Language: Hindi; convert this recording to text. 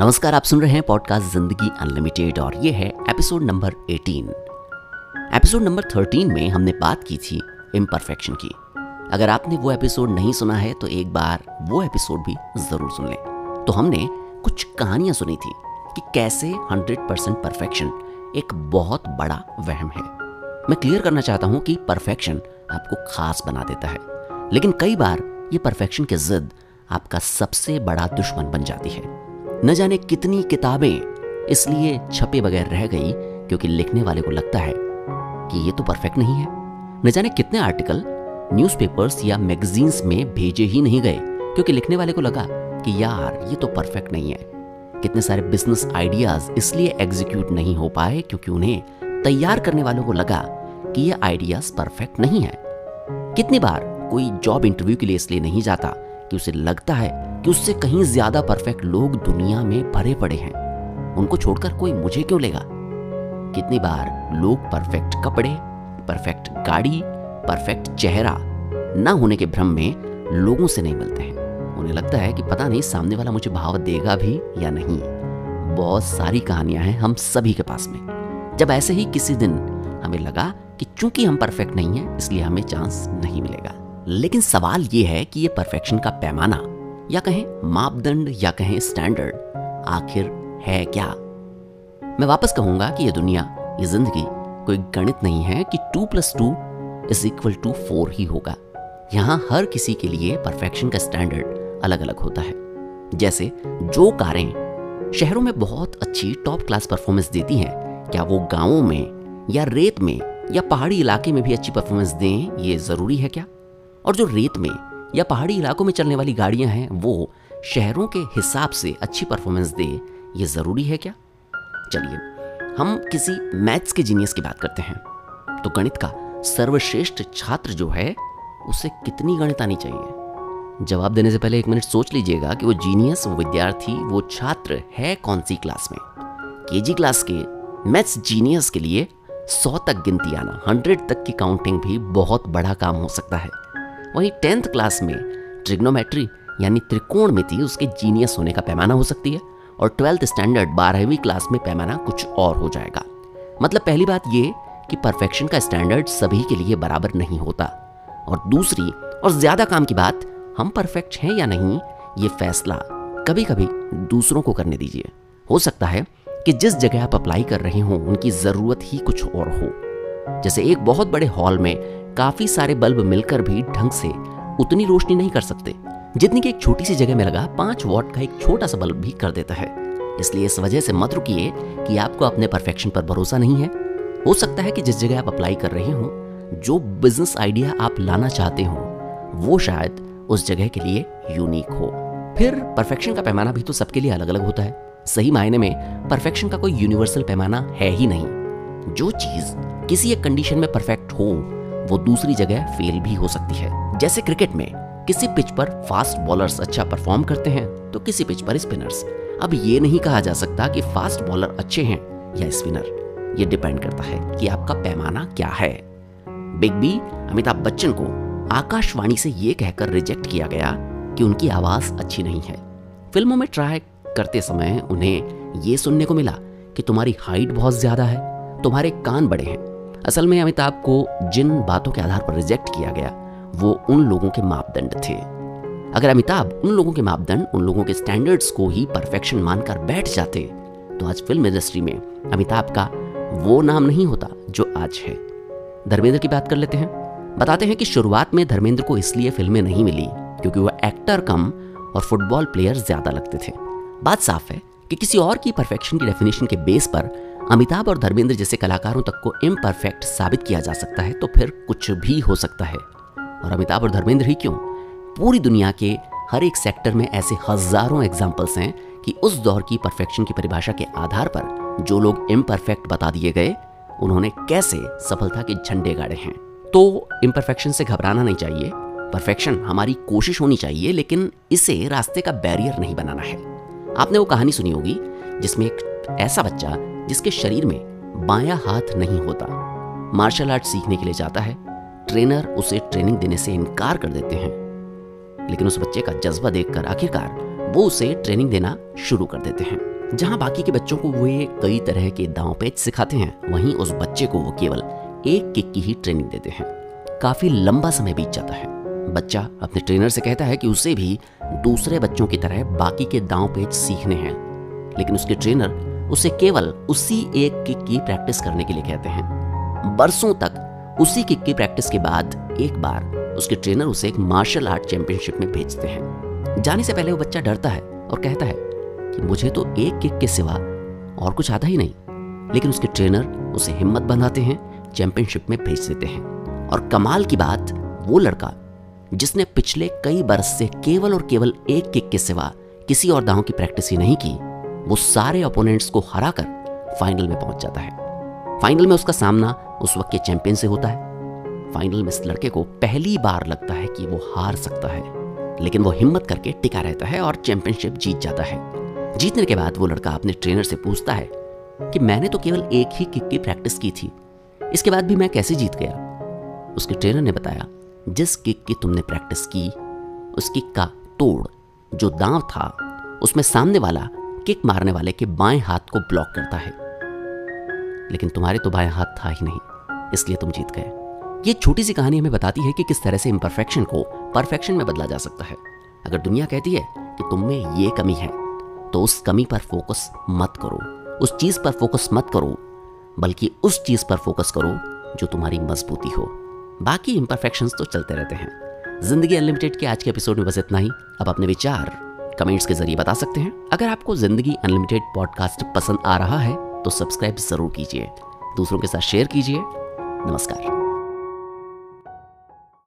नमस्कार, आप सुन रहे हैं पॉडकास्ट ज़िंदगी अनलिमिटेड और ये है एपिसोड नंबर 18 एपिसोड नंबर 13 में हमने बात की थी इम्परफेक्शन की। अगर आपने वो एपिसोड नहीं सुना है तो एक बार वो एपिसोड भी ज़रूर सुन लें। तो हमने कुछ कहानियाँ सुनी थी कि कैसे 100% परफेक्शन एक बहुत बड़ा वहम है। मैं क्लियर करना चाहता हूँ कि परफेक्शन आपको खास बना देता है। लेकिन कई बार ये परफेक्शन की जिद आपका सबसे बड़ा दुश्मन बन जाती है। न जाने कितनी किताबें इसलिए छपे बगैर रह गई, क्योंकि लिखने वाले को लगता है कि ये तो परफेक्ट नहीं है। न जाने कितने आर्टिकल न्यूज़पेपर्स या मैगजीन्स में भेजे ही नहीं गए, क्योंकि लिखने वाले को लगा कि यार, ये तो परफेक्ट नहीं है। कितने सारे बिज़नेस आइडियाज़ इसलिए एग्जीक्यूट नहीं हो पाए, क्योंकि उन्हें तैयार करने वालों को लगा कि ये आइडियाज़ परफेक्ट नहीं है। कितनी बार कोई जॉब इंटरव्यू के लिए इसलिए नहीं जाता कि उसे लगता है कि उससे कहीं ज़्यादा परफेक्ट लोग दुनिया में भरे पड़े हैं। उनको छोड़कर कोई मुझे क्यों लेगा? कितनी बार लोग परफेक्ट कपड़े परफेक्ट गाड़ी परफेक्ट चेहरा ना होने के भ्रम में लोगों से नहीं मिलते हैं। उन्हें लगता है कि पता नहीं सामने वाला मुझे भाव देगा भी या नहीं। बहुत सारी कहानियाँ हैं हम सभी के पास में। जब ऐसे ही किसी दिन हमें लगा कि चूँकि हम परफेक्ट नहीं है, इसलिए हमें चांस नहीं मिलेगा। लेकिन सवाल यह है कि यह परफेक्शन का पैमाना या कहें मापदंड या कहें स्टैंडर्ड आखिर है क्या? मैं वापस कहूँगा कि यह दुनिया, ये ज़िंदगी कोई गणित नहीं है कि two plus two is equal to four ही होगा। यहाँ हर किसी के लिए परफेक्शन का स्टैंडर्ड अलग अलग होता है। जैसे, जो कारें शहरों में बहुत अच्छी टॉप क्लास परफॉर्मेंस देती हैं, क्या वो गाँवों में या रेत में या पहाड़ी इलाके में भी अच्छी परफॉर्मेंस दें, ये ज़रूरी है क्या? और जो रेत में या पहाड़ी इलाकों में चलने वाली गाड़ियाँ हैं, वो शहरों के हिसाब से अच्छी परफॉर्मेंस दे, ये ज़रूरी है क्या? चलिए, हम किसी मैथ्स के जीनियस की बात करते हैं। तो गणित का सर्वश्रेष्ठ छात्र जो है, उसे कितनी गणित आनी चाहिए? जवाब देने से पहले एक मिनट सोच लीजिएगा कि वो जीनियस वो विद्यार्थी, वो छात्र है कौन सी क्लास में? केजी क्लास के मैथ्स जीनियस के लिए सौ तक गिनती आना हंड्रेड तक की काउंटिंग भी बहुत बड़ा काम हो सकता है। वहीं टेंथ क्लास में ट्रिग्नोमेट्री, यानी त्रिकोण थी, उसके जीनियस होने का पैमाना हो सकती है, और ट्वेल्थ स्टैंडर्ड बारहवीं क्लास में पैमाना कुछ और हो जाएगा। मतलब पहली बात ये कि परफेक्शन का स्टैंडर्ड सभी के लिए बराबर नहीं होता। और दूसरी और ज़्यादा काम की बात, हम परफेक्ट हैं या नहीं, ये फैसला कभी कभी दूसरों को करने दीजिए। हो सकता है कि जिस जगह आप अप्लाई कर रहे हो, उनकी ज़रूरत ही कुछ और हो। जैसे एक बहुत बड़े हॉल में काफ़ी सारे बल्ब मिलकर भी ढंग से उतनी रोशनी नहीं कर सकते, जितनी की एक छोटी सी जगह में लगा पाँच वॉट का एक छोटा सा बल्ब भी कर देता है। इसलिए इस वजह से मत रुकिए कि आपको अपने परफेक्शन पर भरोसा नहीं है। हो सकता है कि जिस जगह आप अप्लाई कर रहे हो, जो बिज़नेस आइडिया आप लाना चाहते हो, वो शायद उस जगह के लिए यूनिक हो। फिर परफेक्शन का पैमाना भी तो सबके लिए अलग अलग होता है। सही मायने में परफेक्शन का कोई यूनिवर्सल पैमाना है ही नहीं। जो चीज़ किसी एक कंडीशन में परफेक्ट हो वो दूसरी जगह फेल भी हो सकती है। जैसे क्रिकेट में, किसी पिच पर फास्ट बॉलर्स अच्छा परफॉर्म करते हैं तो किसी पिच पर स्पिनर्स अब ये नहीं कहा जा सकता कि फास्ट बॉलर अच्छे हैं या स्पिनर ये डिपेंड करता है कि आपका पैमाना क्या है। बिग बी अमिताभ बच्चन को आकाशवाणी से ये कहकर रिजेक्ट किया गया कि उनकी आवाज़ अच्छी नहीं है। फ़िल्मों में ट्राई करते समय उन्हें ये सुनने को मिला कि तुम्हारी हाइट बहुत ज़्यादा है, तुम्हारे कान बड़े हैं। असल में अमिताभ को जिन बातों के आधार पर रिजेक्ट किया गया, वो उन लोगों के मापदंड थे। अगर अमिताभ उन लोगों के मापदंड, उन लोगों के स्टैंडर्ड्स को ही परफेक्शन मानकर बैठ जाते तो आज फ़िल्म इंडस्ट्री में अमिताभ का वो नाम नहीं होता जो आज है। धर्मेंद्र की बात कर लेते हैं। बताते हैं कि शुरुआत में धर्मेंद्र को इसलिए फ़िल्में नहीं मिली, क्योंकि वह एक्टर कम और फुटबॉल प्लेयर ज़्यादा लगते थे। बात साफ़ है कि किसी और की परफेक्शन की डेफिनेशन के बेस पर अमिताभ और धर्मेंद्र जैसे कलाकारों तक को इम्परफेक्ट साबित किया जा सकता है तो फिर कुछ भी हो सकता है। और अमिताभ और धर्मेंद्र ही क्यों? पूरी दुनिया के हर एक सेक्टर में ऐसे हज़ारों एग्जाम्पल्स हैं कि उस दौर की परफेक्शन की परिभाषा के आधार पर जो लोग इम्परफेक्ट बता दिए गए, उन्होंने कैसे सफलता के झंडे गाड़े हैं। तो इम्परफेक्शन से घबराना नहीं चाहिए। परफेक्शन हमारी कोशिश होनी चाहिए, लेकिन इसे रास्ते का बैरियर नहीं बनाना है। आपने वो कहानी सुनी होगी, जिसमें एक ऐसा बच्चा जिसके शरीर में बाया हाथ नहीं होता मार्शल आर्ट सीखने के लिए जाता है ट्रेनर उसे ट्रेनिंग देने से इनकार कर देते हैं। लेकिन उस बच्चे का जज्बा देखकर आखिरकार वो उसे ट्रेनिंग देना शुरू कर देते हैं। जहाँ बाकी के बच्चों को वे कई तरह के दांव पेच सिखाते हैं, वहीं उस बच्चे को वो केवल एक किक की ही ट्रेनिंग देते हैं। काफ़ी लंबा समय बीत जाता है। बच्चा अपने ट्रेनर से कहता है कि उसे भी दूसरे बच्चों की तरह बाकी के दांव पेच सीखने हैं। लेकिन उसके ट्रेनर उसे केवल उसी एक किक की प्रैक्टिस करने के लिए कहते हैं। बरसों तक उसी किक की प्रैक्टिस के बाद एक बार उसके ट्रेनर उसे एक मार्शल आर्ट चैंपियनशिप में भेजते हैं। जाने से पहले वो बच्चा डरता है और कहता है कि मुझे तो एक किक के सिवा और कुछ आता ही नहीं। लेकिन उसके ट्रेनर उसे हिम्मत बनाते हैं, चैंपियनशिप में भेज देते हैं। और कमाल की बात, वो लड़का, जिसने पिछले कई बरस से केवल और केवल एक किक के सिवा किसी और दांव की प्रैक्टिस ही नहीं की वो सारे ओपोनेंट्स को हरा कर फाइनल में पहुँच जाता है। फाइनल में उसका सामना उस वक्त के चैंपियन से होता है। फाइनल में इस लड़के को पहली बार लगता है कि वो हार सकता है। लेकिन वो हिम्मत करके टिका रहता है और चैंपियनशिप जीत जाता है। जीतने के बाद वो लड़का अपने ट्रेनर से पूछता है कि मैंने तो केवल एक ही किक की प्रैक्टिस की थी। इसके बाद भी मैं कैसे जीत गया? उसके ट्रेनर ने बताया, जिस किक की तुमने प्रैक्टिस की उस किक का तोड़ जो दांव था, उसमें सामने वाला किक मारने वाले के बाएँ हाथ को ब्लॉक करता है। लेकिन तुम्हारे तो बाएँ हाथ था ही नहीं, इसलिए तुम जीत गए। ये छोटी सी कहानी हमें बताती है कि किस तरह से इम्परफेक्शन को परफेक्शन में बदला जा सकता है। अगर दुनिया कहती है कि तुम में ये कमी है तो उस कमी पर फोकस मत करो। उस चीज़ पर फोकस मत करो, बल्कि उस चीज़ पर फोकस करो जो तुम्हारी मजबूती हो। बाकी इम्परफेक्शंस तो चलते रहते हैं। ज़िंदगी अनलिमिटेड के आज के एपिसोड में बस इतना ही। अब अपने विचार कमेंट्स के ज़रिए बता सकते हैं। अगर आपको ज़िंदगी अनलिमिटेड पॉडकास्ट पसंद आ रहा है तो सब्सक्राइब ज़रूर कीजिए। दूसरों के साथ शेयर कीजिए। नमस्कार।